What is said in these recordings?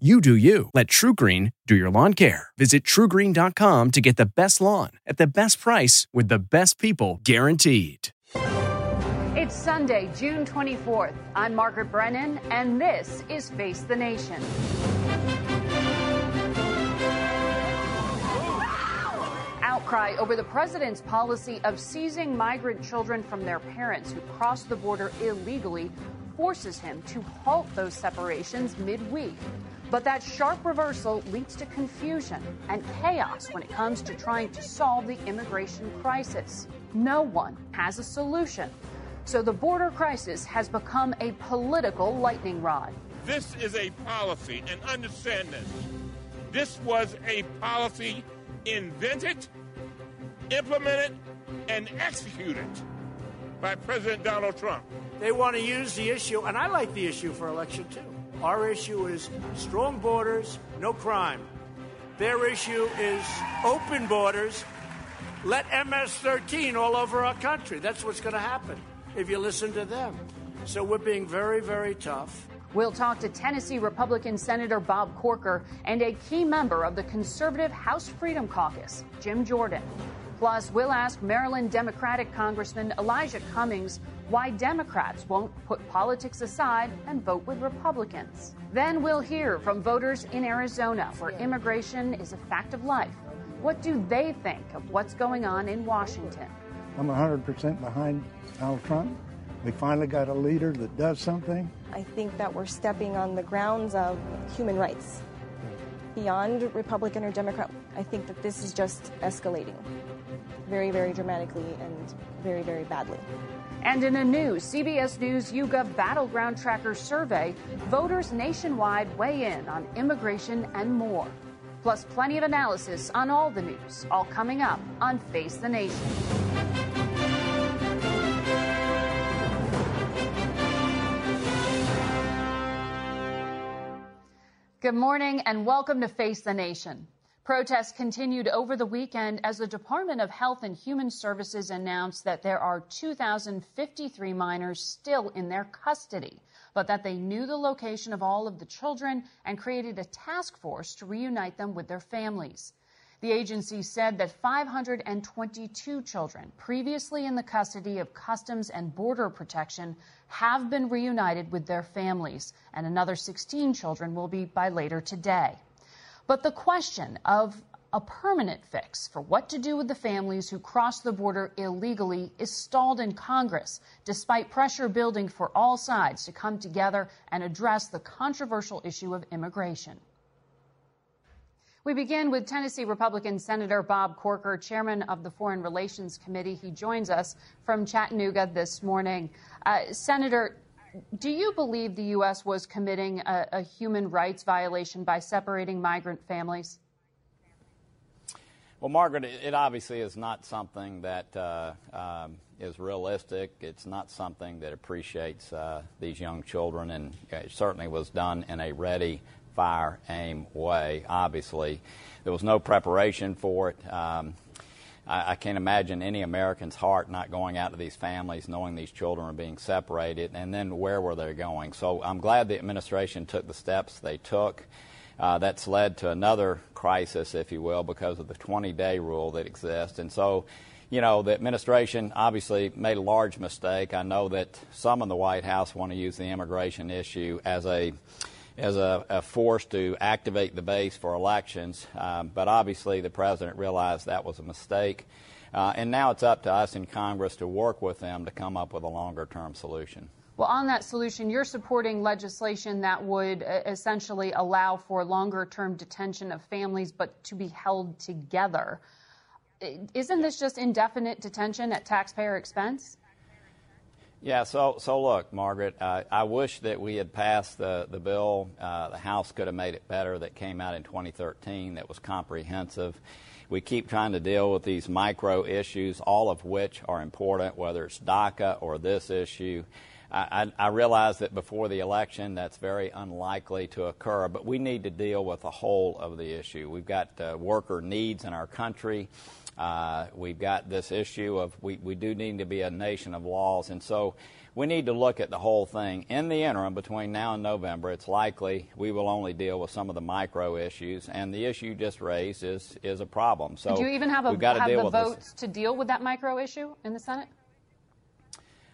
You do you. Let TrueGreen do your lawn care. Visit truegreen.com to get the best lawn at the best price with the best people guaranteed. It's Sunday, June 24th. I'm Margaret Brennan, and this is Face the Nation. Outcry over the president's policy of seizing migrant children from their parents who cross the border illegally forces him to halt those separations midweek. But that sharp reversal leads to confusion and chaos when it comes to trying to solve the immigration crisis. No one has a solution. So the border crisis has become a political lightning rod. This is a policy, and understand this. This was a policy invented, implemented, and executed by President Donald Trump. They want to use the issue, and I like the issue for election too. Our issue is strong borders, no crime. Their issue is open borders. Let MS 13 all over our country. That's what's going to happen if you listen to them. So we're being very, very tough. We'll talk to Tennessee Republican Senator Bob Corker and a key member of the conservative House Freedom Caucus, Jim Jordan. Plus, we'll ask Maryland Democratic Congressman Elijah Cummings why Democrats won't put politics aside and vote with Republicans. Then we'll hear from voters in Arizona where immigration is a fact of life. What do they think of what's going on in Washington? I'm 100% behind Donald Trump. We finally got a leader that does something. I think that we're stepping on the grounds of human rights. Beyond Republican or Democrat, I think that this is just escalating very, very dramatically and very, very badly. And in a new CBS News YouGov Battleground Tracker survey, voters nationwide weigh in on immigration and more. Plus, plenty of analysis on all the news, all coming up on Face the Nation. Good morning and welcome to Face the Nation. Protests continued over the weekend as the Department of Health and Human Services announced that there are 2,053 minors still in their custody, but that they knew the location of all of the children and created a task force to reunite them with their families. The agency said that 522 children previously in the custody of Customs and Border Protection have been reunited with their families, and another 16 children will be by later today. But the question of a permanent fix for what to do with the families who cross the border illegally is stalled in Congress, despite pressure building for all sides to come together and address the controversial issue of immigration. We begin with Tennessee Republican Senator Bob Corker, chairman of the Foreign Relations Committee. He joins us from Chattanooga this morning. Uh, Senator, do you believe the U.S. was committing a, a human rights violation by separating migrant families? Well, Margaret, it obviously is not something that uh, um, is realistic. It's not something that appreciates uh, these young children, and it certainly was done in a ready, fire, aim way. Obviously, there was no preparation for it. Um, I, I can't imagine any American's heart not going out to these families, knowing these children are being separated, and then where were they going? So I'm glad the administration took the steps they took. Uh, that's led to another crisis, if you will, because of the 20 day rule that exists. And so, you know, the administration obviously made a large mistake. I know that some in the White House want to use the immigration issue as a as a, a, force to activate the base for elections. Um, but obviously, the president realized that was a mistake. Uh, and now it's up to us in Congress to work with them to come up with a longer term solution. Well, on that solution, you're supporting legislation that would uh, essentially allow for longer term detention of families, but to be held together. isn't this just indefinite detention at taxpayer expense? Yeah, so so look, Margaret, uh, I wish that we had passed the the bill. Uh, the House could have made it better. That came out in 2013. That was comprehensive. We keep trying to deal with these micro issues, all of which are important, whether it's DACA or this issue. I, I, realize that before the election that's very unlikely to occur, but we need to deal with the whole of the issue. We've got uh, worker needs in our country. Uh, we've got this issue of we, we do need to be a nation of laws, and so we need to look at the whole thing. In the interim, between now and November, it's likely we will only deal with some of the micro issues, and the issue you just raised is is a problem. So do you even have, a, have the votes this. to deal with that micro issue in the Senate?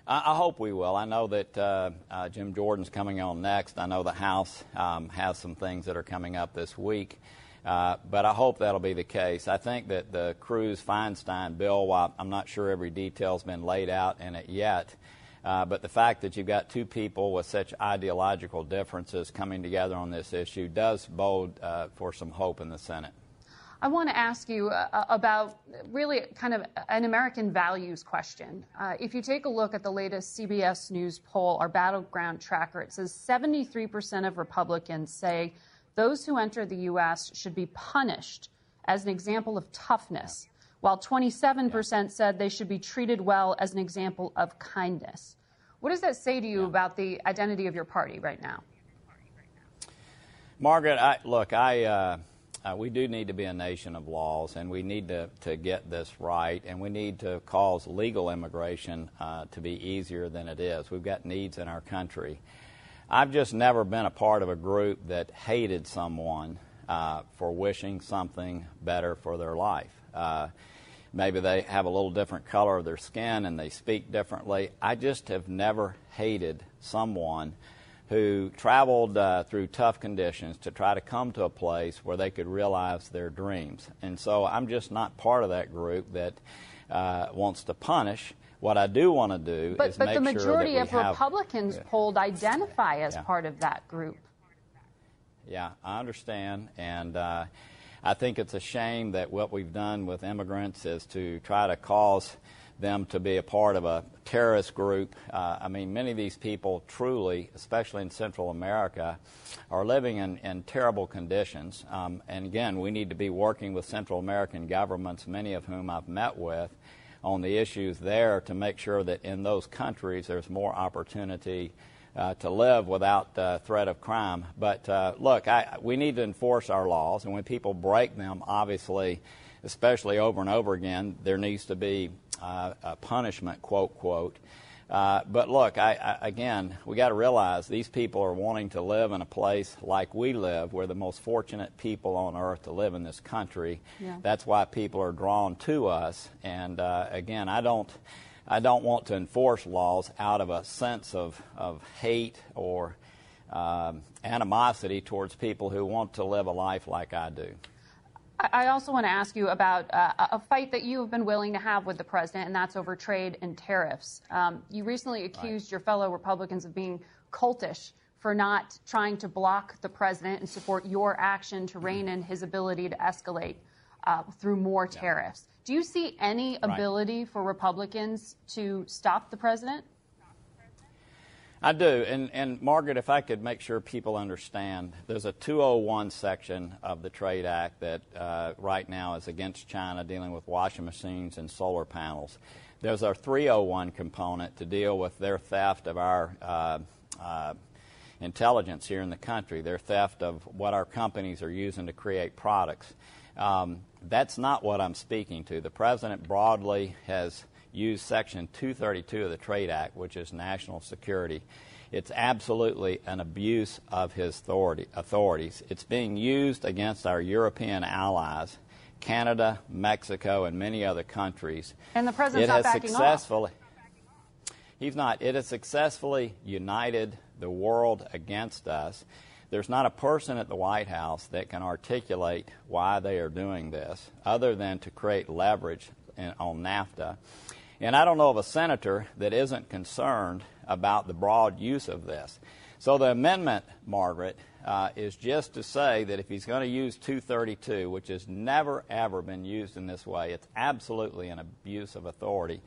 I, I hope we will. I know that uh, uh, Jim Jordan's coming on next. I know the House um, has some things that are coming up this week. Uh, but I hope that'll be the case. I think that the Cruz Feinstein bill, while I'm not sure every detail's been laid out in it yet, uh, but the fact that you've got two people with such ideological differences coming together on this issue does bode uh, for some hope in the Senate. I want to ask you uh, uh, about really kind of an American values question. Uh, if you take a look at the latest CBS News poll, our battleground tracker, it says 73% of Republicans say those who enter the U.S. should be punished as an example of toughness, while 27% said they should be treated well as an example of kindness. What does that say to you about the identity of your party right now? Margaret, I, look, I. Uh uh, we do need to be a nation of laws, and we need to, to get this right, and we need to cause legal immigration uh, to be easier than it is. We've got needs in our country. I've just never been a part of a group that hated someone uh, for wishing something better for their life. Uh, maybe they have a little different color of their skin and they speak differently. I just have never hated someone who traveled uh, through tough conditions to try to come to a place where they could realize their dreams. And so I'm just not part of that group that uh, wants to punish. What I do want to do but, is but make sure that But the majority of Republicans yeah. polled identify as yeah. part of that group. Yeah, I understand. And uh, I think it's a shame that what we've done with immigrants is to try to cause them to be a part of a terrorist group. Uh, I mean, many of these people truly, especially in Central America, are living in, in terrible conditions. Um, and again, we need to be working with Central American governments, many of whom I've met with, on the issues there to make sure that in those countries there's more opportunity uh, to live without uh, threat of crime. But uh, look, I, we need to enforce our laws, and when people break them, obviously, especially over and over again, there needs to be uh, punishment, quote, quote. Uh, but look, I, I, again, we got to realize these people are wanting to live in a place like we live. We're the most fortunate people on earth to live in this country. Yeah. That's why people are drawn to us. And uh, again, I don't, I don't want to enforce laws out of a sense of, of hate or um, animosity towards people who want to live a life like I do. I also want to ask you about uh, a fight that you have been willing to have with the president, and that's over trade and tariffs. Um, you recently accused right. your fellow Republicans of being cultish for not trying to block the president and support your action to rein in his ability to escalate uh, through more tariffs. Yeah. Do you see any ability right. for Republicans to stop the president? I do. And, and Margaret, if I could make sure people understand, there's a 201 section of the Trade Act that uh, right now is against China dealing with washing machines and solar panels. There's our 301 component to deal with their theft of our uh, uh, intelligence here in the country, their theft of what our companies are using to create products. Um, that's not what I'm speaking to. The President broadly has use Section 232 of the Trade Act, which is national security. It's absolutely an abuse of his authority, authorities. It's being used against our European allies, Canada, Mexico, and many other countries. And the president's it not has backing successfully, off. He's not. It has successfully united the world against us. There's not a person at the White House that can articulate why they are doing this other than to create leverage in, on NAFTA. And I don't know of a senator that isn't concerned about the broad use of this. So the amendment, Margaret, uh, is just to say that if he's going to use 232, which has never ever been used in this way, it's absolutely an abuse of authority.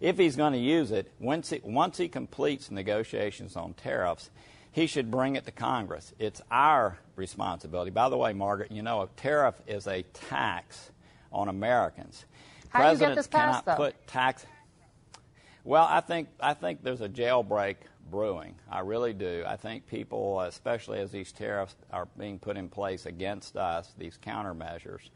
If he's going to use it, once he, once he completes negotiations on tariffs, he should bring it to Congress. It's our responsibility. By the way, Margaret, you know, a tariff is a tax on Americans. How Presidents do you get this passed, cannot though? put tax. Well, I think I think there's a jailbreak brewing. I really do. I think people, especially as these tariffs are being put in place against us, these countermeasures,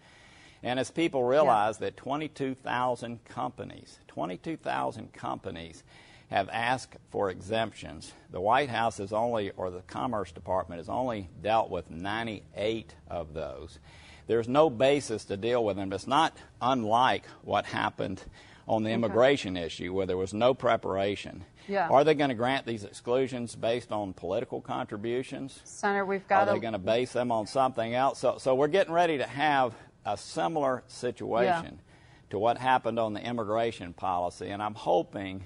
and as people realize that 22,000 companies, 22,000 companies have asked for exemptions. The White House has only, or the Commerce Department has only dealt with 98 of those. There's no basis to deal with them. It's not unlike what happened on the immigration issue where there was no preparation. Yeah. Are they going to grant these exclusions based on political contributions? Senator, we've got. Are they going to base them on something else? So, so we're getting ready to have a similar situation to what happened on the immigration policy, and I'm hoping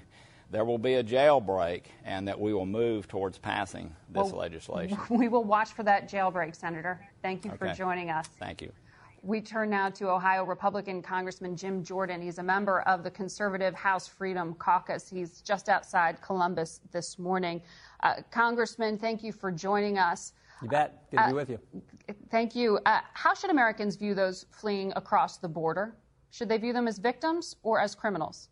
there will be a jailbreak and that we will move towards passing this Well, legislation. We will watch for that jailbreak, Senator. Thank you for joining us. Thank you. We turn now to Ohio Republican Congressman Jim Jordan. He's a member of the conservative House Freedom Caucus. He's just outside Columbus this morning. Uh, Congressman, thank you for joining us. You bet. Good to Uh, be with you. Thank you. Uh, how should Americans view those fleeing across the border? Should they view them as victims or as criminals?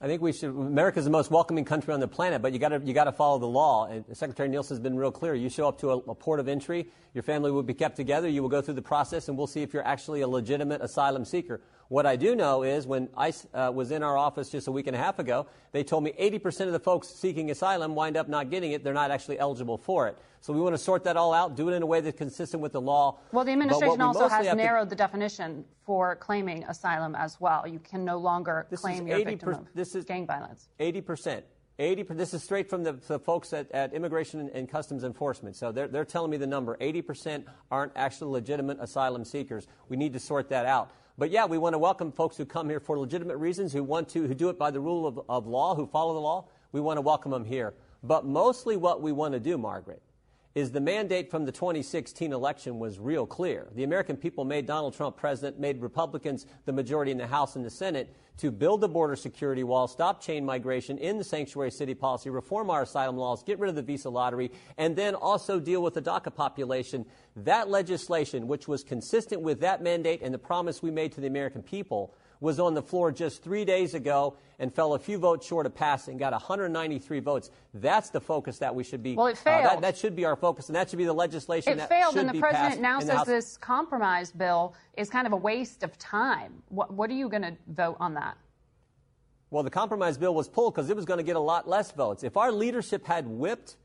I think we should. America's the most welcoming country on the planet, but you got to you got to follow the law. And Secretary Nielsen's been real clear. You show up to a, a port of entry, your family will be kept together. You will go through the process, and we'll see if you're actually a legitimate asylum seeker. What I do know is when I uh, was in our office just a week and a half ago, they told me 80% of the folks seeking asylum wind up not getting it. They're not actually eligible for it. So we want to sort that all out, do it in a way that's consistent with the law. Well, the administration we also has have to- narrowed the definition for claiming asylum as well. You can no longer This claim 80 victim of this is- gang violence. 80%. 80 per- this is straight from the, the folks at, at Immigration and, and Customs Enforcement. So they're, they're telling me the number. 80% aren't actually legitimate asylum seekers. We need to sort that out. But yeah, we want to welcome folks who come here for legitimate reasons, who want to, who do it by the rule of, of law, who follow the law. We want to welcome them here. But mostly what we want to do, Margaret, is the mandate from the 2016 election was real clear. The American people made Donald Trump president, made Republicans the majority in the House and the Senate to build the border security wall, stop chain migration, end the sanctuary city policy, reform our asylum laws, get rid of the visa lottery, and then also deal with the DACA population. That legislation, which was consistent with that mandate and the promise we made to the American people, was on the floor just three days ago and fell a few votes short of passing, got 193 votes. That's the focus that we should be. Well, it uh, that, failed. that should be our focus, and that should be the legislation It that failed, should and the president now says House. this compromise bill is kind of a waste of time. What, what are you going to vote on that? Well, the compromise bill was pulled because it was going to get a lot less votes. If our leadership had whipped,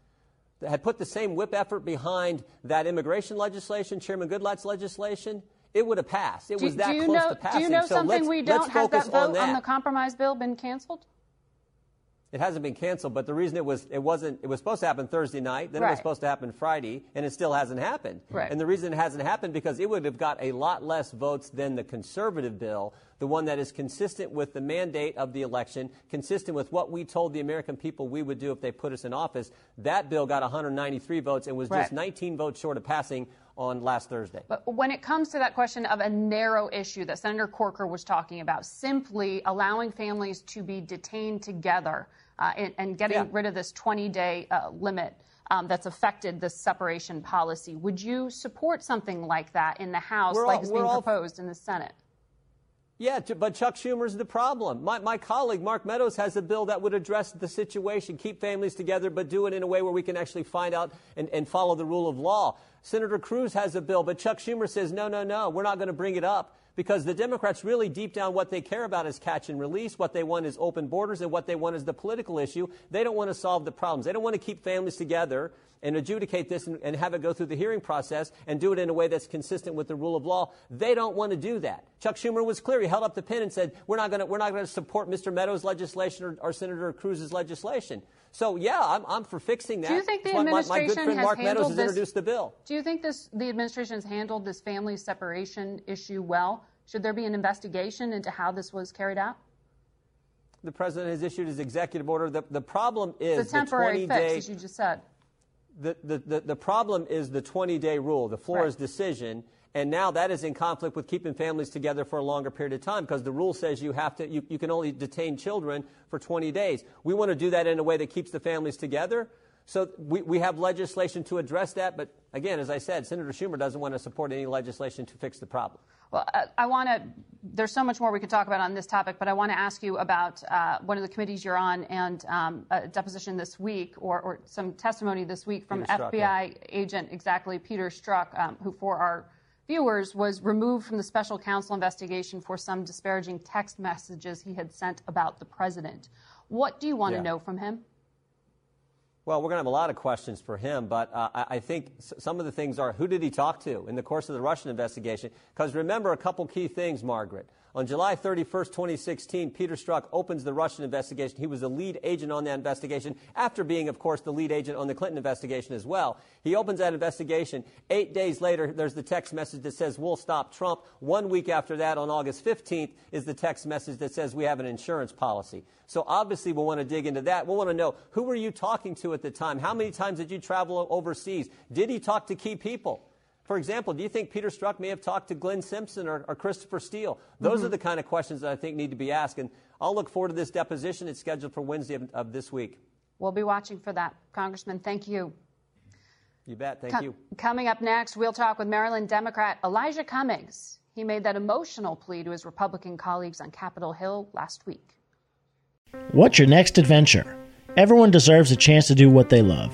had put the same whip effort behind that immigration legislation, Chairman Goodlatte's legislation, it would have passed. It Do, was that close know? to passing. Do you know so something we don't? Has that vote on that. the compromise bill been canceled? It hasn't been canceled, but the reason it was it wasn't it was supposed to happen Thursday night, then it was supposed to happen Friday, and it still hasn't happened. Right. And the reason it hasn't happened because it would have got a lot less votes than the conservative bill, the one that is consistent with the mandate of the election, consistent with what we told the American people we would do if they put us in office. That bill got 193 votes and was just 19 votes short of passing on last Thursday. But when it comes to that question of a narrow issue that Senator Corker was talking about, simply allowing families to be detained together uh, and, and getting Yeah. rid of this 20 day uh, limit um, that's affected the separation policy, would you support something like that in the House, We're like all- is being all- proposed in the Senate? Yeah, but Chuck Schumer's the problem. My, my colleague, Mark Meadows, has a bill that would address the situation, keep families together, but do it in a way where we can actually find out and, and follow the rule of law. Senator Cruz has a bill, but Chuck Schumer says, no, no, no, we're not going to bring it up because the Democrats really deep down what they care about is catch and release. What they want is open borders, and what they want is the political issue. They don't want to solve the problems. They don't want to keep families together and adjudicate this and, and have it go through the hearing process and do it in a way that's consistent with the rule of law. They don't want to do that. Chuck Schumer was clear. He held up the pen and said, "We're not going to we're not going to support Mr. Meadows' legislation or, or Senator Cruz's legislation." So yeah, I'm, I'm for fixing that. Do you think the why my, my good administration friend has Mark Meadows handled has this- introduced the bill? Do you think this the administration has handled this family separation issue well? Should there be an investigation into how this was carried out? The president has issued his executive order. The, the problem is It's a temporary the 20 fix, day as you just said. The, the, the, the problem is the 20 day rule, the Flores right. decision. And now that is in conflict with keeping families together for a longer period of time because the rule says you have to you, you can only detain children for 20 days. We want to do that in a way that keeps the families together. So we, we have legislation to address that, but again, as I said, Senator Schumer doesn't want to support any legislation to fix the problem. Well, I, I want to, there's so much more we could talk about on this topic, but I want to ask you about uh, one of the committees you're on and um, a deposition this week or, or, some testimony this week from Peter FBI yeah. agent, exactly, Peter Strzok, um, who, for our viewers, was removed from the special counsel investigation for some disparaging text messages he had sent about the president. What do you want yeah. to know from him? Well, we're going to have a lot of questions for him, but uh, I think some of the things are who did he talk to in the course of the Russian investigation? Because remember a couple key things, Margaret. On July 31st, 2016, Peter Strzok opens the Russian investigation. He was the lead agent on that investigation, after being, of course, the lead agent on the Clinton investigation as well. He opens that investigation. Eight days later, there's the text message that says, We'll stop Trump. One week after that, on August 15th, is the text message that says, We have an insurance policy. So obviously, we'll want to dig into that. We'll want to know who were you talking to at the time? How many times did you travel overseas? Did he talk to key people? For example, do you think Peter Strzok may have talked to Glenn Simpson or, or Christopher Steele? Those mm-hmm. are the kind of questions that I think need to be asked. And I'll look forward to this deposition. It's scheduled for Wednesday of, of this week. We'll be watching for that. Congressman, thank you. You bet. Thank you. Coming up next, we'll talk with Maryland Democrat Elijah Cummings. He made that emotional plea to his Republican colleagues on Capitol Hill last week. What's your next adventure? Everyone deserves a chance to do what they love.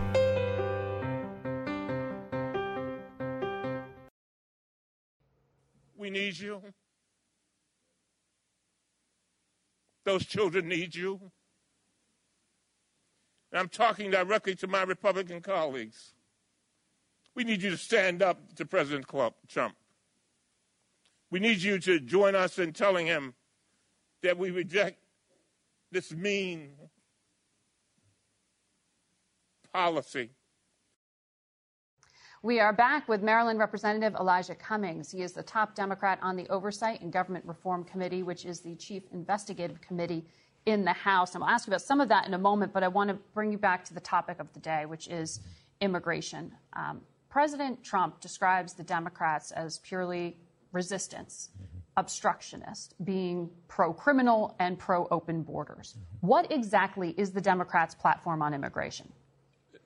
need you. Those children need you. And I'm talking directly to my Republican colleagues. We need you to stand up to President Trump. We need you to join us in telling him that we reject this mean policy we are back with Maryland Representative Elijah Cummings. He is the top Democrat on the Oversight and Government Reform Committee, which is the chief investigative committee in the House. And I'll ask you about some of that in a moment, but I want to bring you back to the topic of the day, which is immigration. Um, President Trump describes the Democrats as purely resistance, mm-hmm. obstructionist, being pro criminal and pro open borders. Mm-hmm. What exactly is the Democrats' platform on immigration?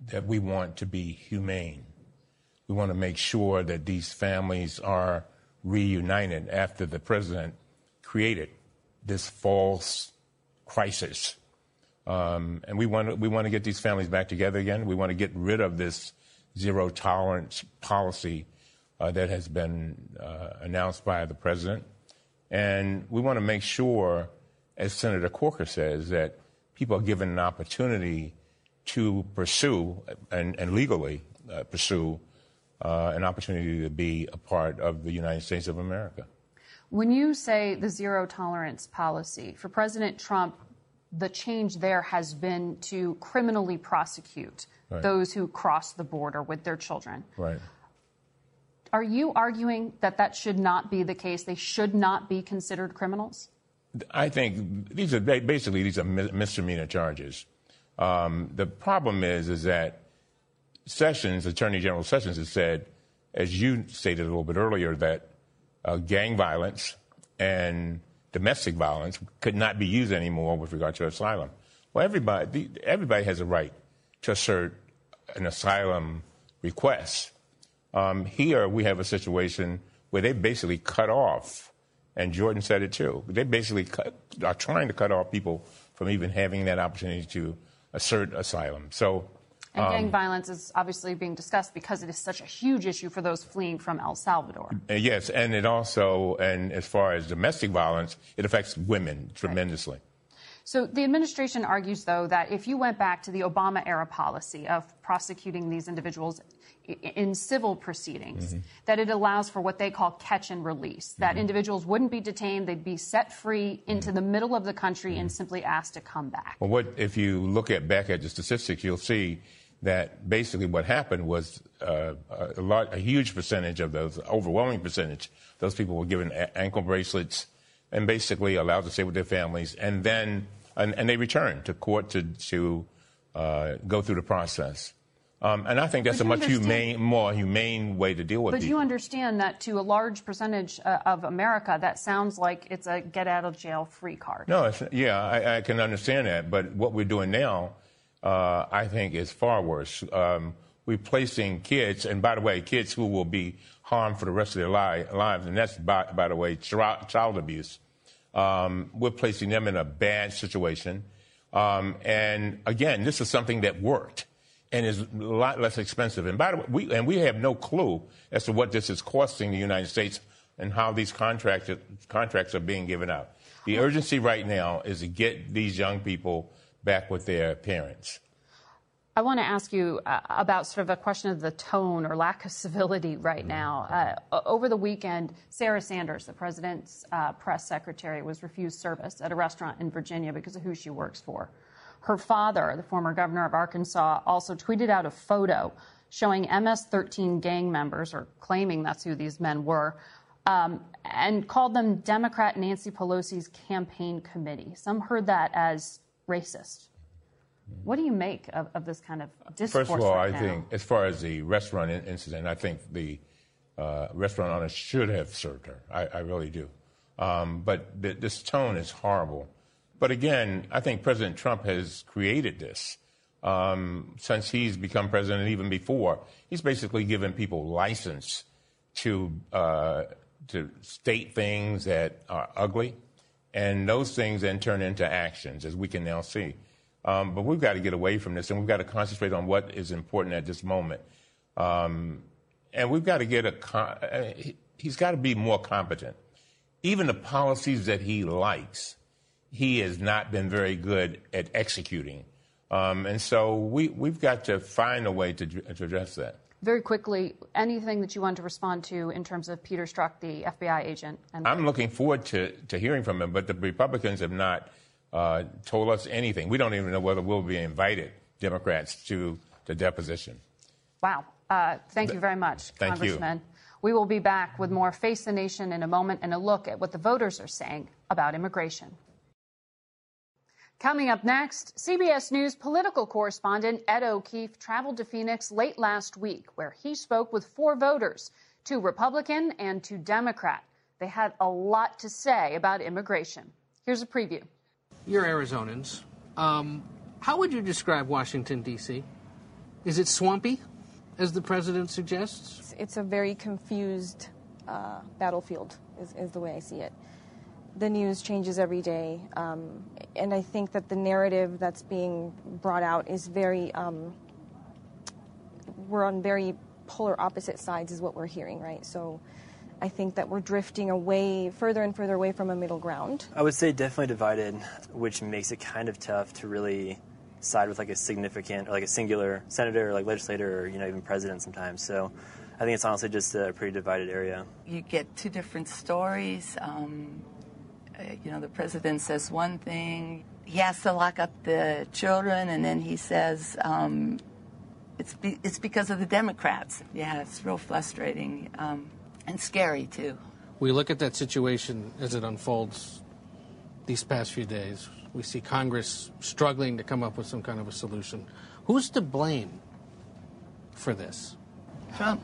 That we want to be humane we want to make sure that these families are reunited after the president created this false crisis. Um, and we want, to, we want to get these families back together again. We want to get rid of this zero tolerance policy uh, that has been uh, announced by the president. And we want to make sure, as Senator Corker says, that people are given an opportunity to pursue and, and legally uh, pursue uh, an opportunity to be a part of the United States of America. When you say the zero tolerance policy, for President Trump, the change there has been to criminally prosecute right. those who cross the border with their children. Right. Are you arguing that that should not be the case? They should not be considered criminals? I think these are basically these are misdemeanor charges. Um, the problem is, is that Sessions, Attorney General Sessions, has said, as you stated a little bit earlier, that uh, gang violence and domestic violence could not be used anymore with regard to asylum. Well, everybody, everybody has a right to assert an asylum request. Um, here we have a situation where they basically cut off, and Jordan said it too. They basically cut, are trying to cut off people from even having that opportunity to assert asylum. So. And um, gang violence is obviously being discussed because it is such a huge issue for those fleeing from El Salvador. Uh, yes, and it also, and as far as domestic violence, it affects women tremendously. Right. So the administration argues, though, that if you went back to the Obama era policy of prosecuting these individuals in civil proceedings, mm-hmm. that it allows for what they call catch and release, that mm-hmm. individuals wouldn't be detained, they'd be set free into mm-hmm. the middle of the country mm-hmm. and simply asked to come back. Well, what if you look at back at the statistics, you'll see that basically what happened was uh, a, lot, a huge percentage of those, overwhelming percentage, those people were given a- ankle bracelets and basically allowed to stay with their families, and then and, and they returned to court to to uh, go through the process. Um, and I think that's a much humane, more humane way to deal with it. But people. you understand that to a large percentage uh, of America, that sounds like it's a get out of jail free card. No, yeah, I, I, can understand that. But what we're doing now, uh, I think, is far worse. Um, we're placing kids, and by the way, kids who will be harmed for the rest of their li- lives, and that's, by, by the way, child abuse. Um, we're placing them in a bad situation. Um, and again, this is something that worked and is a lot less expensive. And by the way, we, and we have no clue as to what this is costing the United States and how these contracts, contracts are being given out. The urgency right now is to get these young people back with their parents. I want to ask you uh, about sort of a question of the tone or lack of civility right mm-hmm. now. Uh, over the weekend, Sarah Sanders, the president's uh, press secretary, was refused service at a restaurant in Virginia because of who she works for. Her father, the former governor of Arkansas, also tweeted out a photo showing MS 13 gang members, or claiming that's who these men were, um, and called them Democrat Nancy Pelosi's campaign committee. Some heard that as racist. What do you make of, of this kind of discourse? First of all, right I now? think, as far as the restaurant incident, I think the uh, restaurant owner should have served her. I, I really do. Um, but th- this tone is horrible. But again, I think President Trump has created this. Um, since he's become president, even before, he's basically given people license to uh, to state things that are ugly, and those things then turn into actions, as we can now see. Um, but we've got to get away from this, and we've got to concentrate on what is important at this moment. Um, and we've got to get a. Uh, he's got to be more competent. Even the policies that he likes, he has not been very good at executing. Um, and so we, we've got to find a way to, to address that. Very quickly, anything that you want to respond to in terms of Peter Strzok, the FBI agent? I'm looking forward to, to hearing from him, but the Republicans have not uh, told us anything. We don't even know whether we'll be invited, Democrats, to the deposition. Wow. Uh, thank you very much, thank Congressman. You. We will be back with more Face the Nation in a moment and a look at what the voters are saying about immigration. Coming up next, CBS News political correspondent Ed O'Keefe traveled to Phoenix late last week, where he spoke with four voters, two Republican and two Democrat. They had a lot to say about immigration. Here's a preview. You're Arizonans. Um, how would you describe Washington, D.C.? Is it swampy, as the president suggests? It's a very confused uh, battlefield, is, is, the way I see it. The news changes every day, um, and I think that the narrative that's being brought out is very. Um, we're on very polar opposite sides, is what we're hearing, right? So I think that we're drifting away further and further away from a middle ground. I would say definitely divided, which makes it kind of tough to really side with like a significant or like a singular senator or like legislator or you know even president sometimes. So I think it's honestly just a pretty divided area. You get two different stories. Um, you know, the president says one thing. He has to lock up the children, and then he says um, it's be- it's because of the Democrats. Yeah, it's real frustrating. Um, and scary too. We look at that situation as it unfolds these past few days. We see Congress struggling to come up with some kind of a solution. Who's to blame for this? Trump.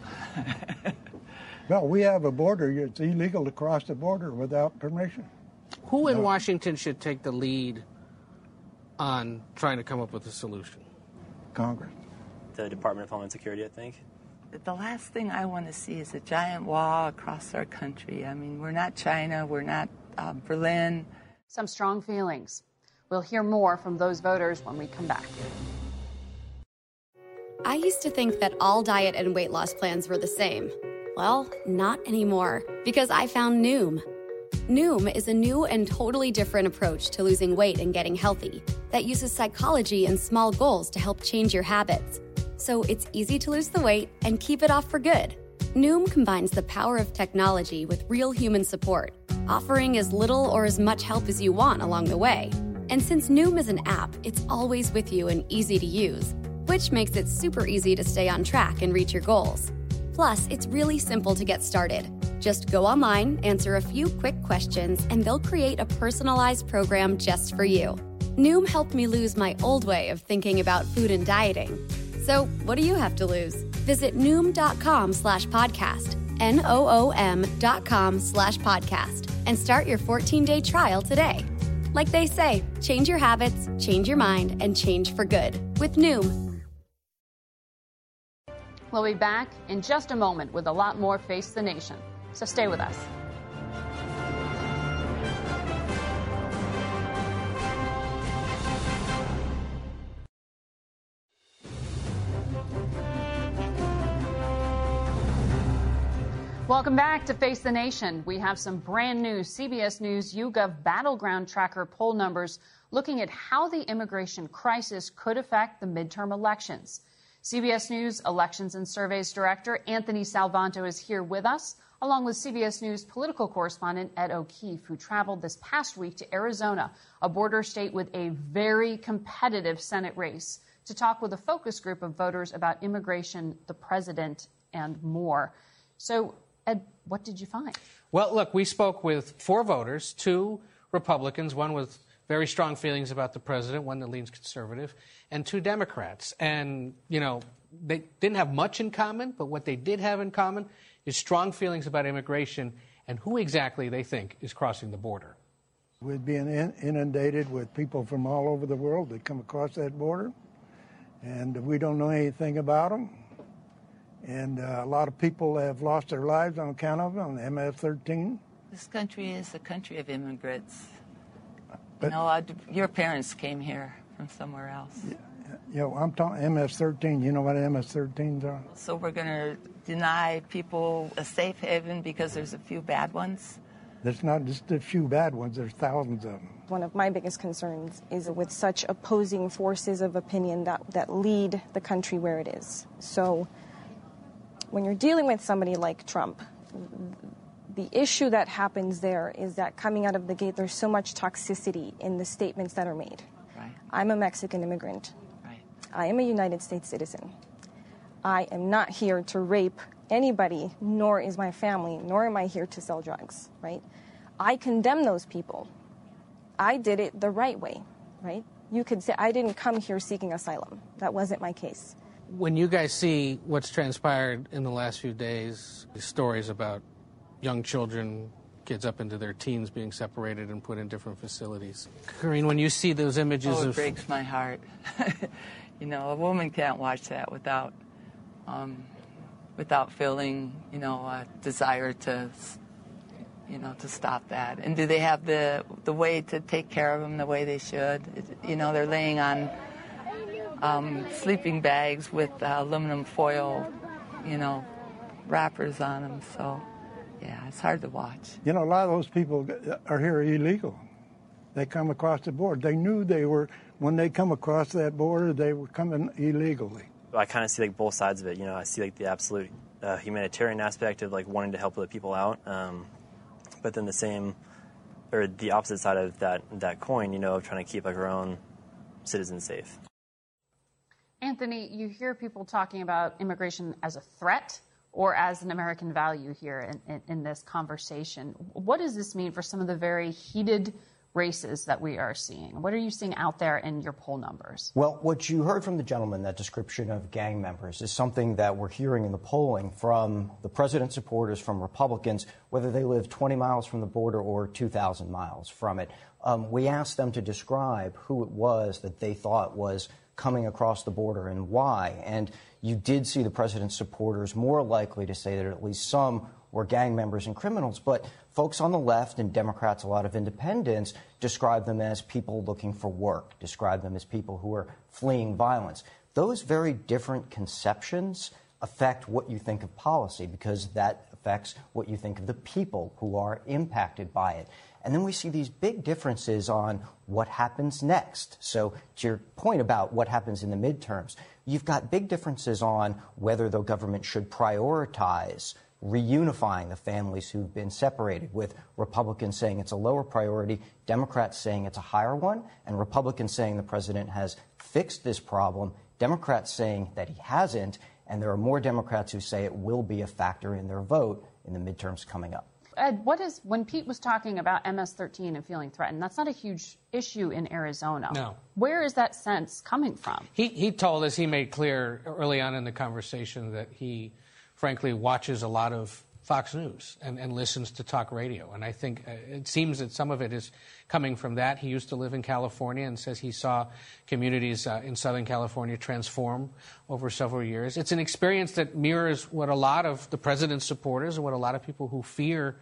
well, we have a border. It's illegal to cross the border without permission. Who in no. Washington should take the lead on trying to come up with a solution? Congress. The Department of Homeland Security, I think the last thing I want to see is a giant wall across our country. I mean, we're not China, we're not uh, Berlin. Some strong feelings. We'll hear more from those voters when we come back. I used to think that all diet and weight loss plans were the same. Well, not anymore, because I found Noom. Noom is a new and totally different approach to losing weight and getting healthy that uses psychology and small goals to help change your habits. So it's easy to lose the weight and keep it off for good. Noom combines the power of technology with real human support, offering as little or as much help as you want along the way. And since Noom is an app, it's always with you and easy to use, which makes it super easy to stay on track and reach your goals. Plus, it's really simple to get started. Just go online, answer a few quick questions, and they'll create a personalized program just for you. Noom helped me lose my old way of thinking about food and dieting. So, what do you have to lose? Visit Noom.com slash podcast, N O O M dot com slash podcast, and start your 14 day trial today. Like they say, change your habits, change your mind, and change for good with Noom. We'll be back in just a moment with a lot more Face the Nation. So stay with us. Welcome back to Face the Nation. We have some brand new CBS News YouGov Battleground Tracker poll numbers looking at how the immigration crisis could affect the midterm elections. CBS News Elections and Surveys Director Anthony Salvanto is here with us, along with CBS News political correspondent Ed O'Keefe, who traveled this past week to Arizona, a border state with a very competitive Senate race, to talk with a focus group of voters about immigration, the president, and more. So, Ed, what did you find? Well, look, we spoke with four voters, two Republicans, one with very strong feelings about the president, one that leans conservative, and two Democrats. And, you know, they didn't have much in common, but what they did have in common is strong feelings about immigration and who exactly they think is crossing the border. We're being inundated with people from all over the world that come across that border, and we don't know anything about them. And uh, a lot of people have lost their lives on account of it on MS-13. This country is a country of immigrants. But, you know, I, your parents came here from somewhere else. Yeah, you know, I'm talking MS-13. You know what MS-13s are? So we're going to deny people a safe haven because there's a few bad ones? There's not just a few bad ones. There's thousands of them. One of my biggest concerns is with such opposing forces of opinion that, that lead the country where it is. So when you're dealing with somebody like Trump, the issue that happens there is that coming out of the gate, there's so much toxicity in the statements that are made. Right. I'm a Mexican immigrant. Right. I am a United States citizen. I am not here to rape anybody, nor is my family, nor am I here to sell drugs, right? I condemn those people. I did it the right way, right? You could say I didn't come here seeking asylum. That wasn't my case. When you guys see what's transpired in the last few days, stories about young children, kids up into their teens being separated and put in different facilities. Karine, when you see those images oh, it of. breaks my heart. you know, a woman can't watch that without. Um, without feeling, you know, a desire to, you know, to stop that. And do they have the the way to take care of them the way they should? You know, they're laying on um, sleeping bags with uh, aluminum foil, you know, wrappers on them. So yeah, it's hard to watch. You know, a lot of those people are here illegal. They come across the board. They knew they were, when they come across that border, they were coming illegally. I kind of see like both sides of it. You know, I see like the absolute uh, humanitarian aspect of like wanting to help other people out, um, but then the same, or the opposite side of that that coin. You know, of trying to keep like our own citizens safe. Anthony, you hear people talking about immigration as a threat or as an American value here in, in, in, this conversation. What does this mean for some of the very heated races that we are seeing? What are you seeing out there in your poll numbers? Well, what you heard from the gentleman, that description of gang members, is something that we're hearing in the polling from the president's supporters, from Republicans, whether they live 20 miles from the border or 2,000 miles from it. Um, we asked them to describe who it was that they thought was coming across the border and why. And you did see the president's supporters more likely to say that at least some or gang members and criminals. But folks on the left and Democrats, a lot of independents, describe them as people looking for work, describe them as people who are fleeing violence. Those very different conceptions affect what you think of policy because that affects what you think of the people who are impacted by it. And then we see these big differences on what happens next. So, to your point about what happens in the midterms, you've got big differences on whether the government should prioritize reunifying the families who've been separated, with Republicans saying it's a lower priority, Democrats saying it's a higher one, and Republicans saying the president has fixed this problem, Democrats saying that he hasn't, and there are more Democrats who say it will be a factor in their vote in the midterms coming up. Ed, what is when Pete was talking about MS-13 and feeling threatened? That's not a huge issue in Arizona. No. Where is that sense coming from? He he told us he made clear early on in the conversation that he, frankly, watches a lot of Fox News and, and listens to talk radio. And I think uh, it seems that some of it is coming from that. He used to live in California and says he saw communities uh, in Southern California transform over several years. It's an experience that mirrors what a lot of the president's supporters and what a lot of people who fear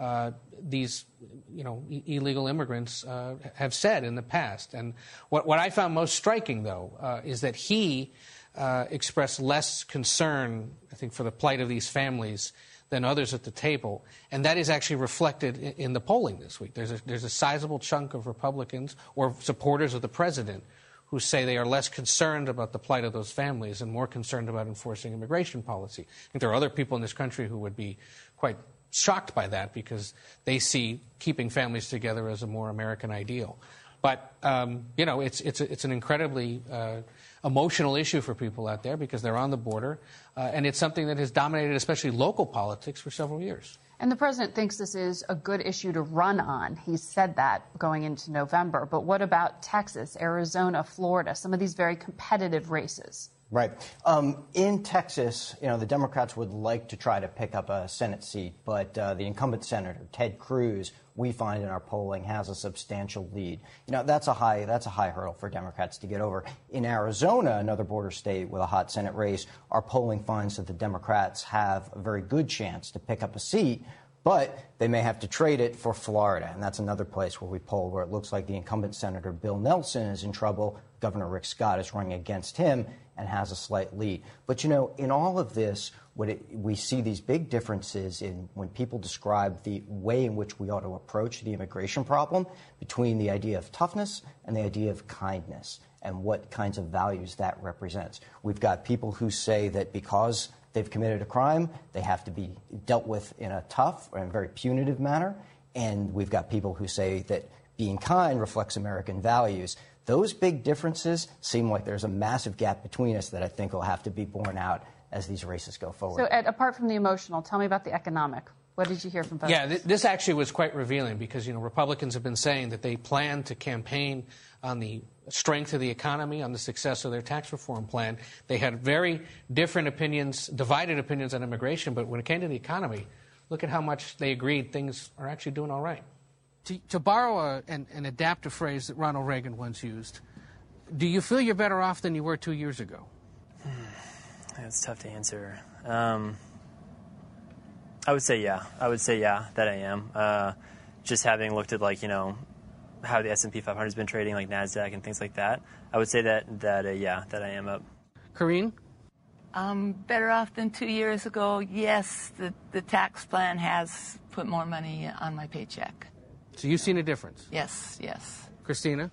uh, these, you know, illegal immigrants uh, have said in the past. And what, what I found most striking, though, uh, is that he uh, expressed less concern, I think, for the plight of these families than others at the table. And that is actually reflected in, in the polling this week. There's a, there's a sizable chunk of Republicans or supporters of the president who say they are less concerned about the plight of those families and more concerned about enforcing immigration policy. I think there are other people in this country who would be quite shocked by that because they see keeping families together as a more American ideal. But um, you know, it's it's it's an incredibly uh, emotional issue for people out there because they're on the border, uh, and it's something that has dominated, especially local politics, for several years. And the president thinks this is a good issue to run on. He said that going into November. But what about Texas, Arizona, Florida, some of these very competitive races? Right. Um, in Texas, you know, the Democrats would like to try to pick up a Senate seat, but uh, the incumbent senator, Ted Cruz, we find in our polling has a substantial lead. You know, that's a high that's a high hurdle for Democrats to get over. In Arizona, another border state with a hot Senate race, our polling finds that the Democrats have a very good chance to pick up a seat. But they may have to trade it for Florida, and that's another place where we poll where it looks like the incumbent Senator Bill Nelson is in trouble. Governor Rick Scott is running against him and has a slight lead. But you know, in all of this, what it, we see these big differences in when people describe the way in which we ought to approach the immigration problem between the idea of toughness and the idea of kindness and what kinds of values that represents. We've got people who say that because they've committed a crime, they have to be dealt with in a tough and very punitive manner. And we've got people who say that being kind reflects American values. Those big differences seem like there's a massive gap between us that I think will have to be borne out as these races go forward. So, Ed, apart from the emotional, tell me about the economic. What did you hear from voters? Yeah, th- this actually was quite revealing because you know Republicans have been saying that they plan to campaign on the strength of the economy, on the success of their tax reform plan. They had very different opinions, divided opinions on immigration, but when it came to the economy, look at how much they agreed things are actually doing all right. To, to borrow a, and, and adapt a phrase that Ronald Reagan once used, do you feel you're better off than you were two years ago? That's tough to answer. Um, I would say yeah. I would say yeah that I am. Uh, just having looked at like you know how the S and P 500 has been trading, like Nasdaq and things like that. I would say that that uh, yeah that I am up. Karine? Um, better off than two years ago. Yes, the, the tax plan has put more money on my paycheck. So you've seen a difference? Yes, yes. Christina?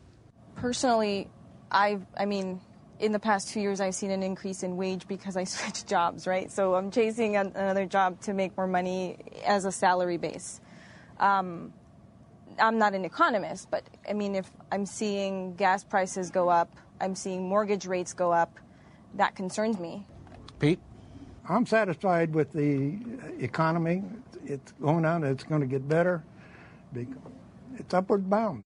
Personally, I I mean, in the past two years, I've seen an increase in wage because I switched jobs, right? So I'm chasing an, another job to make more money as a salary base. Um, I'm not an economist, but I mean, if I'm seeing gas prices go up, I'm seeing mortgage rates go up, that concerns me. Pete? I'm satisfied with the economy. It's going on. It's going to get better. It's upward bound.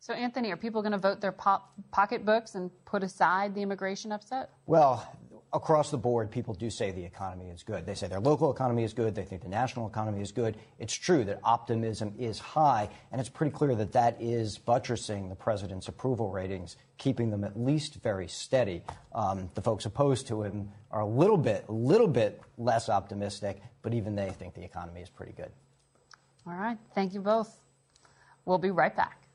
So, Anthony, are people going to vote their po- pocketbooks and put aside the immigration upset? Well, across the board, people do say the economy is good. They say their local economy is good. They think the national economy is good. It's true that optimism is high, and it's pretty clear that that is buttressing the president's approval ratings, keeping them at least very steady. Um, the folks opposed to him are a little bit, a little bit less optimistic, but even they think the economy is pretty good. All right. Thank you both. We'll be right back.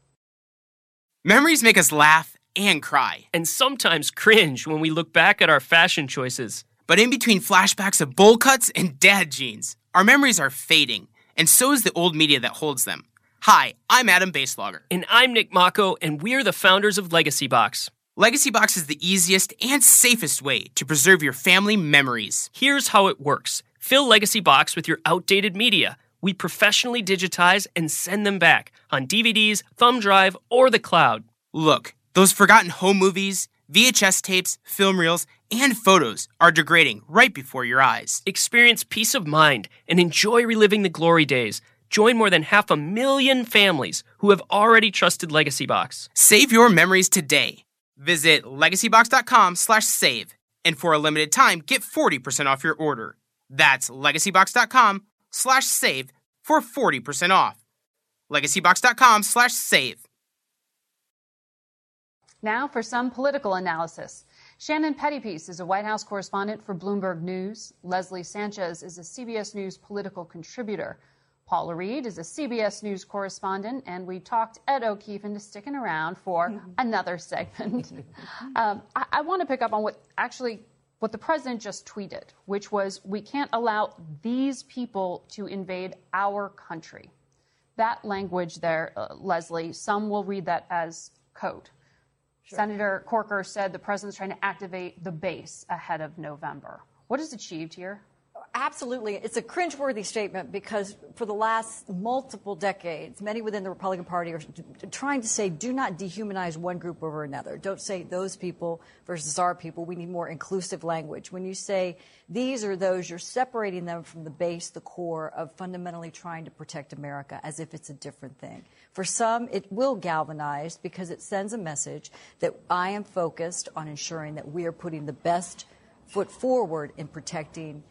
Memories make us laugh and cry. And sometimes cringe when we look back at our fashion choices. But in between flashbacks of bowl cuts and dad jeans, our memories are fading, and so is the old media that holds them. Hi, I'm Adam Baselogger. And I'm Nick Mako, and we're the founders of Legacy Box. Legacy Box is the easiest and safest way to preserve your family memories. Here's how it works fill Legacy Box with your outdated media. We professionally digitize and send them back on DVDs, thumb drive, or the cloud. Look, those forgotten home movies, VHS tapes, film reels, and photos are degrading right before your eyes. Experience peace of mind and enjoy reliving the glory days. Join more than half a million families who have already trusted Legacy Box. Save your memories today. Visit legacybox.com/save and for a limited time get 40% off your order. That's legacybox.com/save for 40% off. LegacyBox.com slash save. Now for some political analysis. Shannon Pettypiece is a White House correspondent for Bloomberg News. Leslie Sanchez is a CBS News political contributor. Paula Reid is a CBS News correspondent, and we talked Ed O'Keefe into sticking around for another segment. um, I, I want to pick up on what actually what the president just tweeted, which was, "We can't allow these people to invade our country." That language there, uh, Leslie, some will read that as code. Sure. Senator Corker said the president's trying to activate the base ahead of November. What is achieved here? Absolutely. It's a cringeworthy statement because for the last multiple decades, many within the Republican Party are trying to say, do not dehumanize one group over another. Don't say those people versus our people. We need more inclusive language. When you say these or those, you're separating them from the base, the core of fundamentally trying to protect America as if it's a different thing. For some, it will galvanize because it sends a message that I am focused on ensuring that we are putting the best foot forward in protecting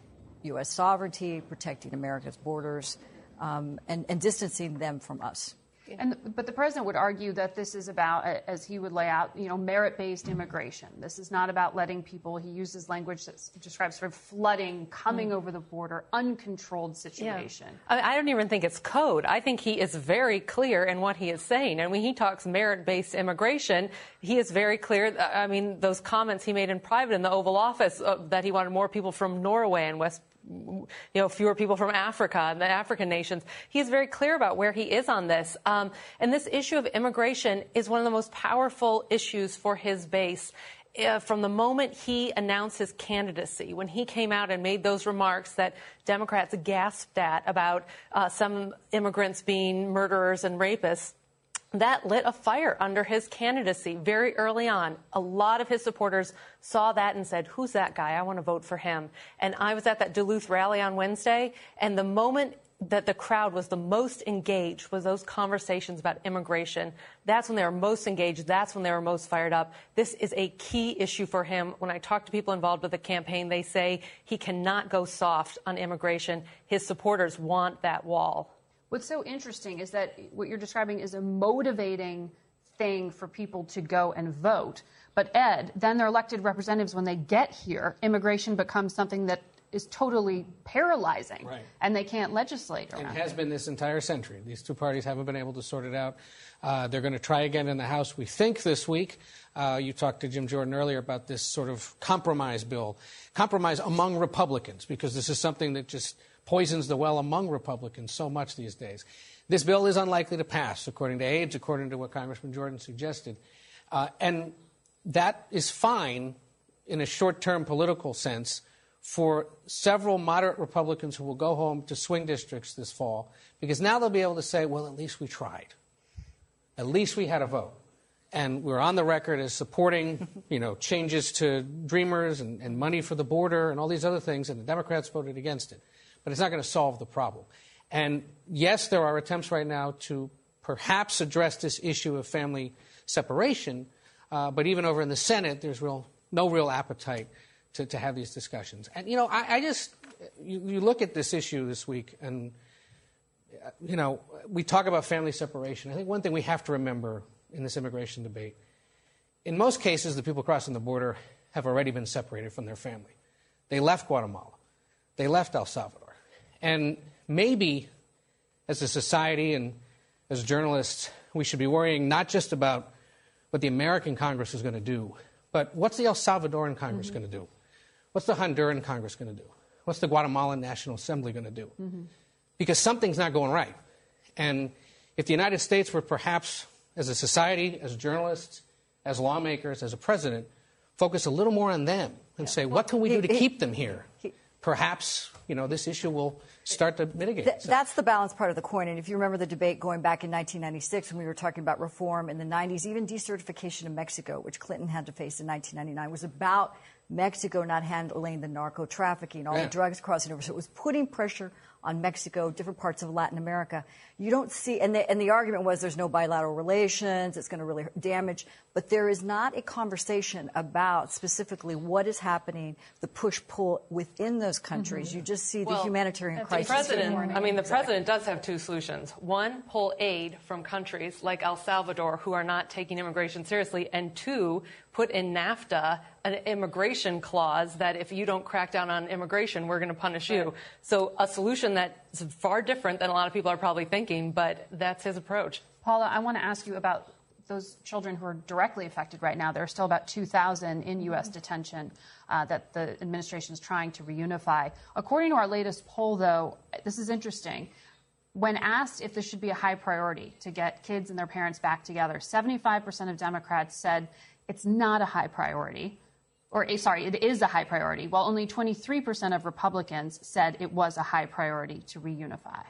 U.S. sovereignty, protecting America's borders, um, and, and distancing them from us. And, but the president would argue that this is about, as he would lay out, you know, merit-based immigration. This is not about letting people. He uses language that describes sort of flooding, coming mm. over the border, uncontrolled situation. Yeah. I, I don't even think it's code. I think he is very clear in what he is saying. And when he talks merit-based immigration, he is very clear. I mean, those comments he made in private in the Oval Office uh, that he wanted more people from Norway and West you know, fewer people from Africa and the African nations. He is very clear about where he is on this. Um, and this issue of immigration is one of the most powerful issues for his base. Uh, from the moment he announced his candidacy, when he came out and made those remarks that Democrats gasped at about uh, some immigrants being murderers and rapists, that lit a fire under his candidacy very early on. A lot of his supporters saw that and said, Who's that guy? I want to vote for him. And I was at that Duluth rally on Wednesday, and the moment that the crowd was the most engaged was those conversations about immigration. That's when they were most engaged. That's when they were most fired up. This is a key issue for him. When I talk to people involved with the campaign, they say he cannot go soft on immigration. His supporters want that wall. What's so interesting is that what you're describing is a motivating thing for people to go and vote. But Ed, then their elected representatives, when they get here, immigration becomes something that is totally paralyzing, right. and they can't legislate around. It has it. been this entire century. These two parties haven't been able to sort it out. Uh, they're going to try again in the House, we think, this week. Uh, you talked to Jim Jordan earlier about this sort of compromise bill, compromise among Republicans, because this is something that just poisons the well among Republicans so much these days. This bill is unlikely to pass, according to aides, according to what Congressman Jordan suggested. Uh, and that is fine in a short term political sense for several moderate Republicans who will go home to swing districts this fall, because now they'll be able to say, well, at least we tried. At least we had a vote. And we're on the record as supporting, you know, changes to Dreamers and, and money for the border and all these other things, and the Democrats voted against it but it's not going to solve the problem. And yes, there are attempts right now to perhaps address this issue of family separation, uh, but even over in the Senate, there's real, no real appetite to, to have these discussions. And, you know, I, I just, you, you look at this issue this week, and, uh, you know, we talk about family separation. I think one thing we have to remember in this immigration debate in most cases, the people crossing the border have already been separated from their family. They left Guatemala, they left El Salvador. And maybe as a society and as journalists, we should be worrying not just about what the American Congress is going to do, but what's the El Salvadoran Congress mm-hmm. going to do? What's the Honduran Congress going to do? What's the Guatemalan National Assembly going to do? Mm-hmm. Because something's not going right. And if the United States were perhaps, as a society, as journalists, as lawmakers, as a president, focus a little more on them and yeah. say, what can we do to keep them here? Perhaps, you know, this issue will start to mitigate. Th- so. That's the balance part of the coin. And if you remember the debate going back in 1996 when we were talking about reform in the 90s, even decertification of Mexico, which Clinton had to face in 1999, was about Mexico not handling the narco trafficking, all yeah. the drugs crossing over. So it was putting pressure on Mexico, different parts of Latin America. You don't see, and the, and the argument was there's no bilateral relations, it's going to really damage, but there is not a conversation about specifically what is happening, the push pull within those countries. Mm-hmm. You just see well, the humanitarian crisis. The president, I mean, the exactly. president does have two solutions. One, pull aid from countries like El Salvador who are not taking immigration seriously, and two, put in NAFTA an immigration clause that if you don't crack down on immigration, we're going to punish right. you. So a solution that's far different than a lot of people are probably thinking, but that's his approach. Paula, I want to ask you about those children who are directly affected right now. There are still about 2,000 in U.S. Mm-hmm. detention uh, that the administration is trying to reunify. According to our latest poll, though, this is interesting. When asked if this should be a high priority to get kids and their parents back together, 75% of Democrats said it's not a high priority or sorry, it is a high priority, while only 23% of Republicans said it was a high priority to reunify.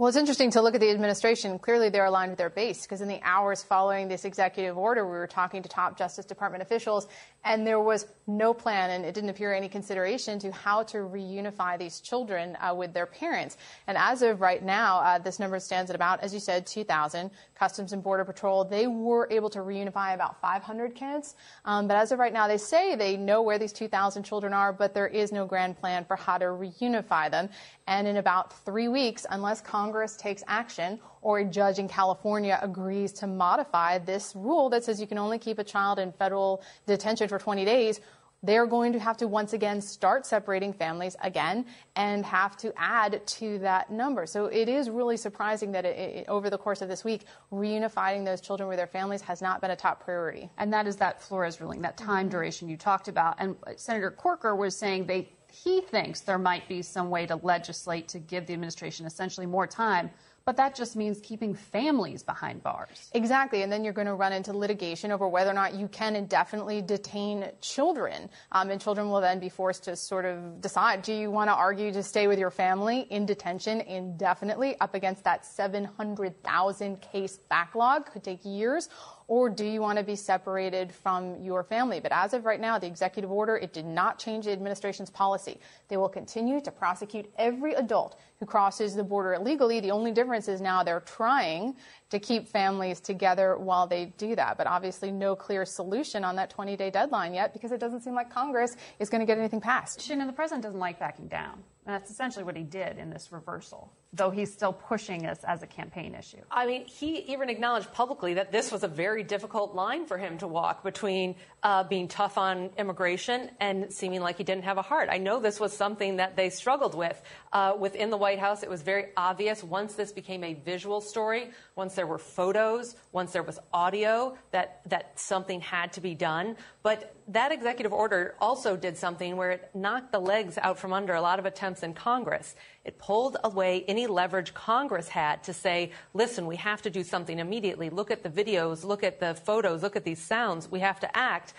Well, it's interesting to look at the administration. Clearly, they're aligned with their base because in the hours following this executive order, we were talking to top Justice Department officials, and there was no plan, and it didn't appear any consideration to how to reunify these children uh, with their parents. And as of right now, uh, this number stands at about, as you said, 2,000. Customs and Border Patrol, they were able to reunify about 500 kids. Um, but as of right now, they say they know where these 2,000 children are, but there is no grand plan for how to reunify them. And in about three weeks, unless Congress takes action or a judge in California agrees to modify this rule that says you can only keep a child in federal detention for 20 days, they're going to have to once again start separating families again and have to add to that number. So it is really surprising that it, it, over the course of this week, reunifying those children with their families has not been a top priority. And that is that Flores ruling, that time duration you talked about. And Senator Corker was saying they he thinks there might be some way to legislate to give the administration essentially more time but that just means keeping families behind bars. Exactly. And then you're going to run into litigation over whether or not you can indefinitely detain children. Um, and children will then be forced to sort of decide do you want to argue to stay with your family in detention indefinitely up against that 700,000 case backlog? Could take years or do you want to be separated from your family? But as of right now, the executive order, it did not change the administration's policy. They will continue to prosecute every adult who crosses the border illegally. The only difference is now they're trying to keep families together while they do that. But obviously, no clear solution on that 20 day deadline yet because it doesn't seem like Congress is going to get anything passed. Shannon, the president doesn't like backing down. And that's essentially what he did in this reversal though he's still pushing this as a campaign issue. I mean, he even acknowledged publicly that this was a very difficult line for him to walk between uh, being tough on immigration and seeming like he didn't have a heart. I know this was something that they struggled with. Uh, within the White House, it was very obvious once this became a visual story, once there were photos, once there was audio, that, that something had to be done. But that executive order also did something where it knocked the legs out from under a lot of attempts in Congress. It pulled away any leverage Congress had to say, listen, we have to do something immediately. Look at the videos, look at the photos, look at these sounds. We have to act.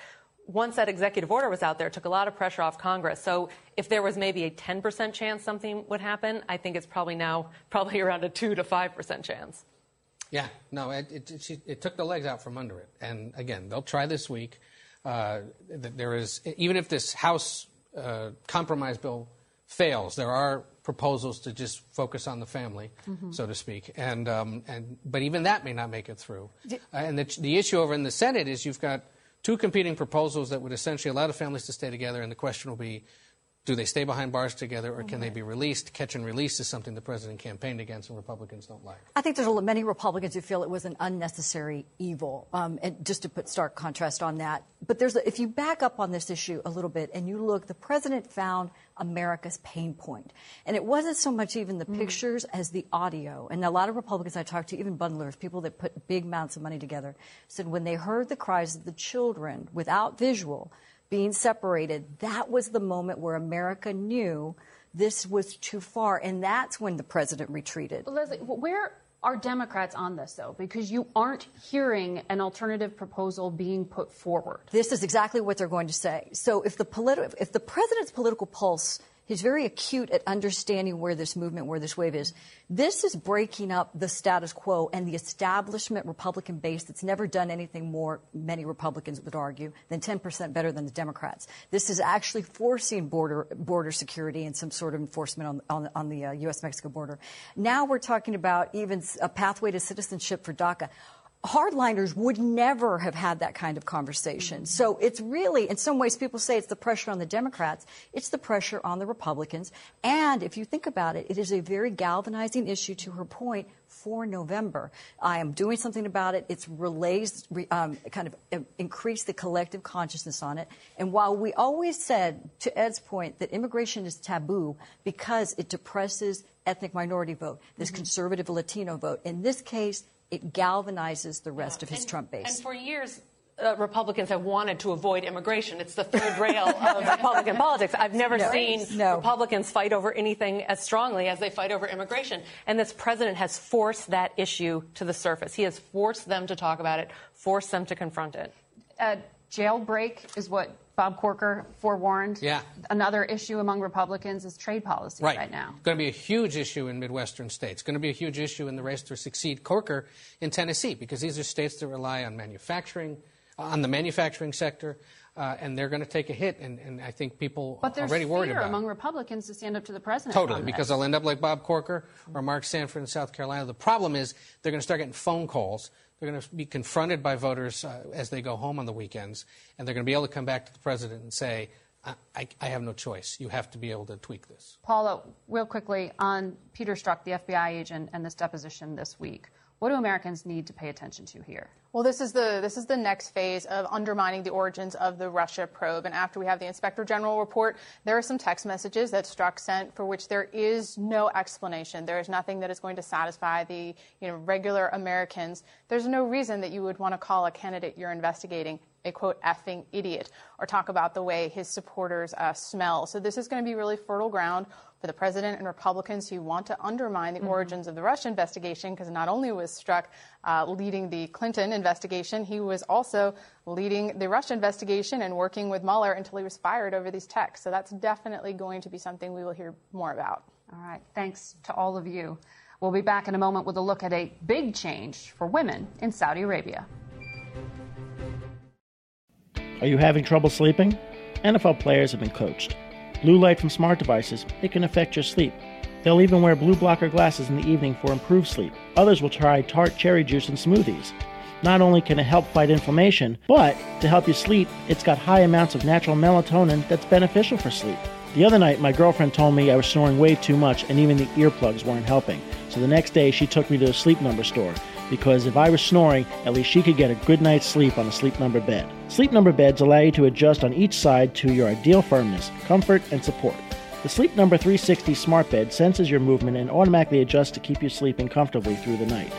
Once that executive order was out there, it took a lot of pressure off Congress. So if there was maybe a 10% chance something would happen, I think it's probably now probably around a 2 to 5% chance. Yeah, no, it, it, it, took the legs out from under it. And again, they'll try this week. Uh, there is, even if this House uh, compromise bill fails, there are proposals to just focus on the family, mm-hmm. so to speak. And, um, and, but even that may not make it through. Uh, and the, the issue over in the Senate is you've got two competing proposals that would essentially allow the families to stay together, and the question will be do they stay behind bars together or can they be released? Catch and release is something the president campaigned against and Republicans don't like. I think there's many Republicans who feel it was an unnecessary evil, um, and just to put stark contrast on that. But there's a, if you back up on this issue a little bit and you look, the president found America's pain point. point, and it wasn't so much even the mm. pictures as the audio. And a lot of Republicans I talked to, even bundlers, people that put big amounts of money together, said when they heard the cries of the children without visual being separated, that was the moment where America knew this was too far. And that's when the president retreated. Leslie, where are Democrats on this, though? Because you aren't hearing an alternative proposal being put forward. This is exactly what they're going to say. So if the, politi- if the president's political pulse He's very acute at understanding where this movement, where this wave is. This is breaking up the status quo and the establishment Republican base that's never done anything more, many Republicans would argue, than 10% better than the Democrats. This is actually forcing border, border security and some sort of enforcement on, on, on the uh, U.S. Mexico border. Now we're talking about even a pathway to citizenship for DACA hardliners would never have had that kind of conversation. So it's really, in some ways, people say it's the pressure on the Democrats. It's the pressure on the Republicans. And if you think about it, it is a very galvanizing issue to her point for November. I am doing something about it. It's relays, um, kind of uh, increase the collective consciousness on it. And while we always said, to Ed's point, that immigration is taboo because it depresses ethnic minority vote, this mm-hmm. conservative Latino vote, in this case, it galvanizes the rest yeah. of his and, Trump base. And for years, uh, Republicans have wanted to avoid immigration. It's the third rail of Republican politics. I've never no, seen no. Republicans fight over anything as strongly as they fight over immigration. And this president has forced that issue to the surface. He has forced them to talk about it, forced them to confront it. Uh, jailbreak is what Bob Corker forewarned. Yeah. Another issue among Republicans is trade policy right, right now. It's going to be a huge issue in Midwestern states. It's going to be a huge issue in the race to succeed Corker in Tennessee because these are states that rely on manufacturing, on the manufacturing sector. Uh, and they're going to take a hit, and, and I think people but are already worried about. But among Republicans to stand up to the president. Totally, because they'll end up like Bob Corker or Mark Sanford in South Carolina. The problem is they're going to start getting phone calls they're going to be confronted by voters uh, as they go home on the weekends, and they're going to be able to come back to the president and say, I, I, I, have no choice. You have to be able to tweak this. Paula, real quickly on Peter Strzok, the FBI agent, and this deposition this week. What do Americans need to pay attention to here? Well, this is the this is the next phase of undermining the origins of the Russia probe. And after we have the Inspector General report, there are some text messages that Strzok sent for which there is no explanation. There is nothing that is going to satisfy the you know regular Americans. There's no reason that you would want to call a candidate you're investigating a quote effing idiot or talk about the way his supporters uh, smell. So this is going to be really fertile ground for the president and Republicans who want to undermine the mm-hmm. origins of the Russia investigation, because not only was Strzok uh, leading the Clinton investigation, he was also leading the Russia investigation and working with Mueller until he was fired over these texts. So that's definitely going to be something we will hear more about. All right. Thanks to all of you. We'll be back in a moment with a look at a big change for women in Saudi Arabia. Are you having trouble sleeping? NFL players have been coached. Blue light from smart devices, it can affect your sleep. They'll even wear blue blocker glasses in the evening for improved sleep. Others will try tart cherry juice and smoothies. Not only can it help fight inflammation, but to help you sleep, it's got high amounts of natural melatonin that's beneficial for sleep. The other night, my girlfriend told me I was snoring way too much and even the earplugs weren't helping. So the next day, she took me to a sleep number store because if I was snoring, at least she could get a good night's sleep on a sleep number bed. Sleep number beds allow you to adjust on each side to your ideal firmness, comfort, and support. The Sleep Number 360 smart bed senses your movement and automatically adjusts to keep you sleeping comfortably through the night.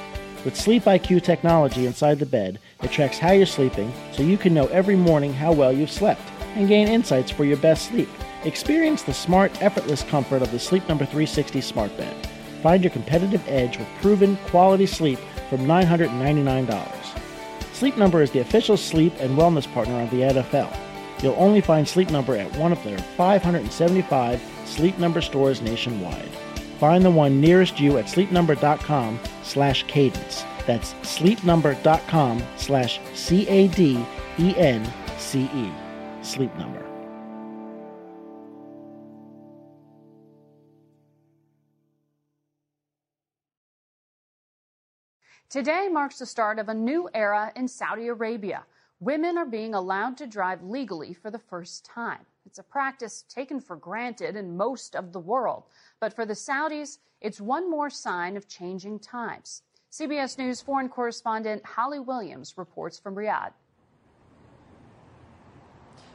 With Sleep IQ technology inside the bed, it tracks how you're sleeping so you can know every morning how well you've slept and gain insights for your best sleep. Experience the smart, effortless comfort of the Sleep Number 360 smart bed. Find your competitive edge with proven quality sleep from $999. Sleep Number is the official sleep and wellness partner of the NFL. You'll only find Sleep Number at one of their 575 Sleep Number stores nationwide. Find the one nearest you at sleepnumber.com slash cadence. That's sleepnumber.com slash C-A-D-E-N-C-E. Sleep Number. Today marks the start of a new era in Saudi Arabia. women are being allowed to drive legally for the first time. It's a practice taken for granted in most of the world. But for the Saudis, it's one more sign of changing times. CBS News foreign correspondent Holly Williams reports from Riyadh.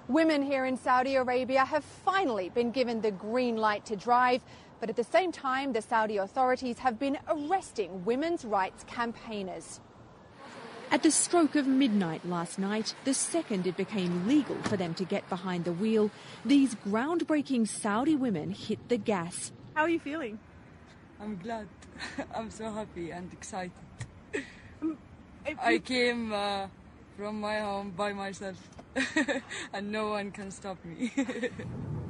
Women here in Saudi Arabia have finally been given the green light to drive, but at the same time, the Saudi authorities have been arresting women's rights campaigners. At the stroke of midnight last night, the second it became legal for them to get behind the wheel, these groundbreaking Saudi women hit the gas. How are you feeling? I'm glad. I'm so happy and excited. I came uh, from my home by myself, and no one can stop me.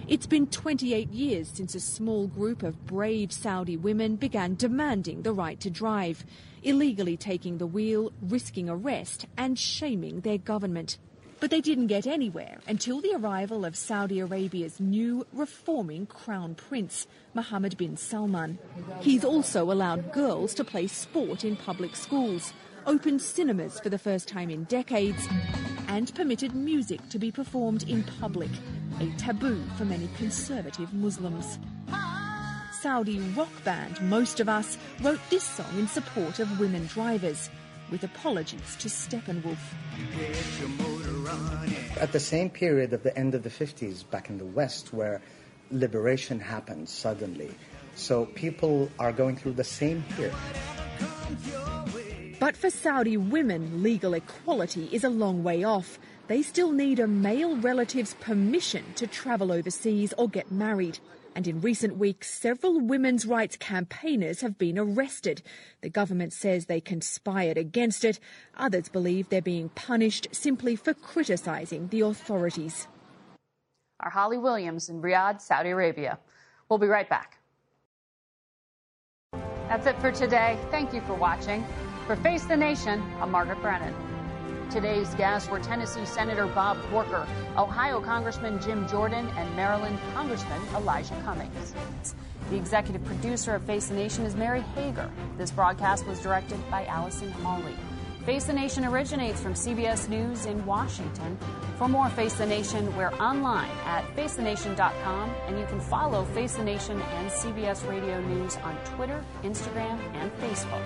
It's been 28 years since a small group of brave Saudi women began demanding the right to drive, illegally taking the wheel, risking arrest, and shaming their government. But they didn't get anywhere until the arrival of Saudi Arabia's new reforming crown prince, Mohammed bin Salman. He's also allowed girls to play sport in public schools, opened cinemas for the first time in decades, and permitted music to be performed in public, a taboo for many conservative Muslims. Saudi rock band Most of Us wrote this song in support of women drivers, with apologies to Steppenwolf. At the same period of the end of the 50s back in the West, where liberation happened suddenly. So people are going through the same here. But for Saudi women, legal equality is a long way off. They still need a male relative's permission to travel overseas or get married. And in recent weeks, several women's rights campaigners have been arrested. The government says they conspired against it. Others believe they're being punished simply for criticising the authorities. Our Holly Williams in Riyadh, Saudi Arabia. We'll be right back. That's it for today. Thank you for watching. For Face the Nation, I'm Margaret Brennan. Today's guests were Tennessee Senator Bob Corker, Ohio Congressman Jim Jordan, and Maryland Congressman Elijah Cummings. The executive producer of Face the Nation is Mary Hager. This broadcast was directed by Allison Hawley. Face the Nation originates from CBS News in Washington. For more Face the Nation, we're online at facethenation.com, and you can follow Face the Nation and CBS Radio News on Twitter, Instagram, and Facebook.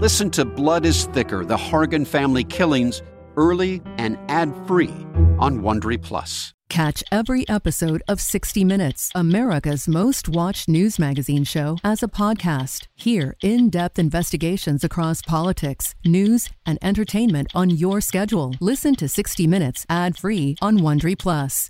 Listen to Blood is Thicker The Hargan Family Killings early and ad free on Wondery Plus. Catch every episode of 60 Minutes, America's most watched news magazine show, as a podcast. Hear in depth investigations across politics, news, and entertainment on your schedule. Listen to 60 Minutes ad free on Wondery Plus.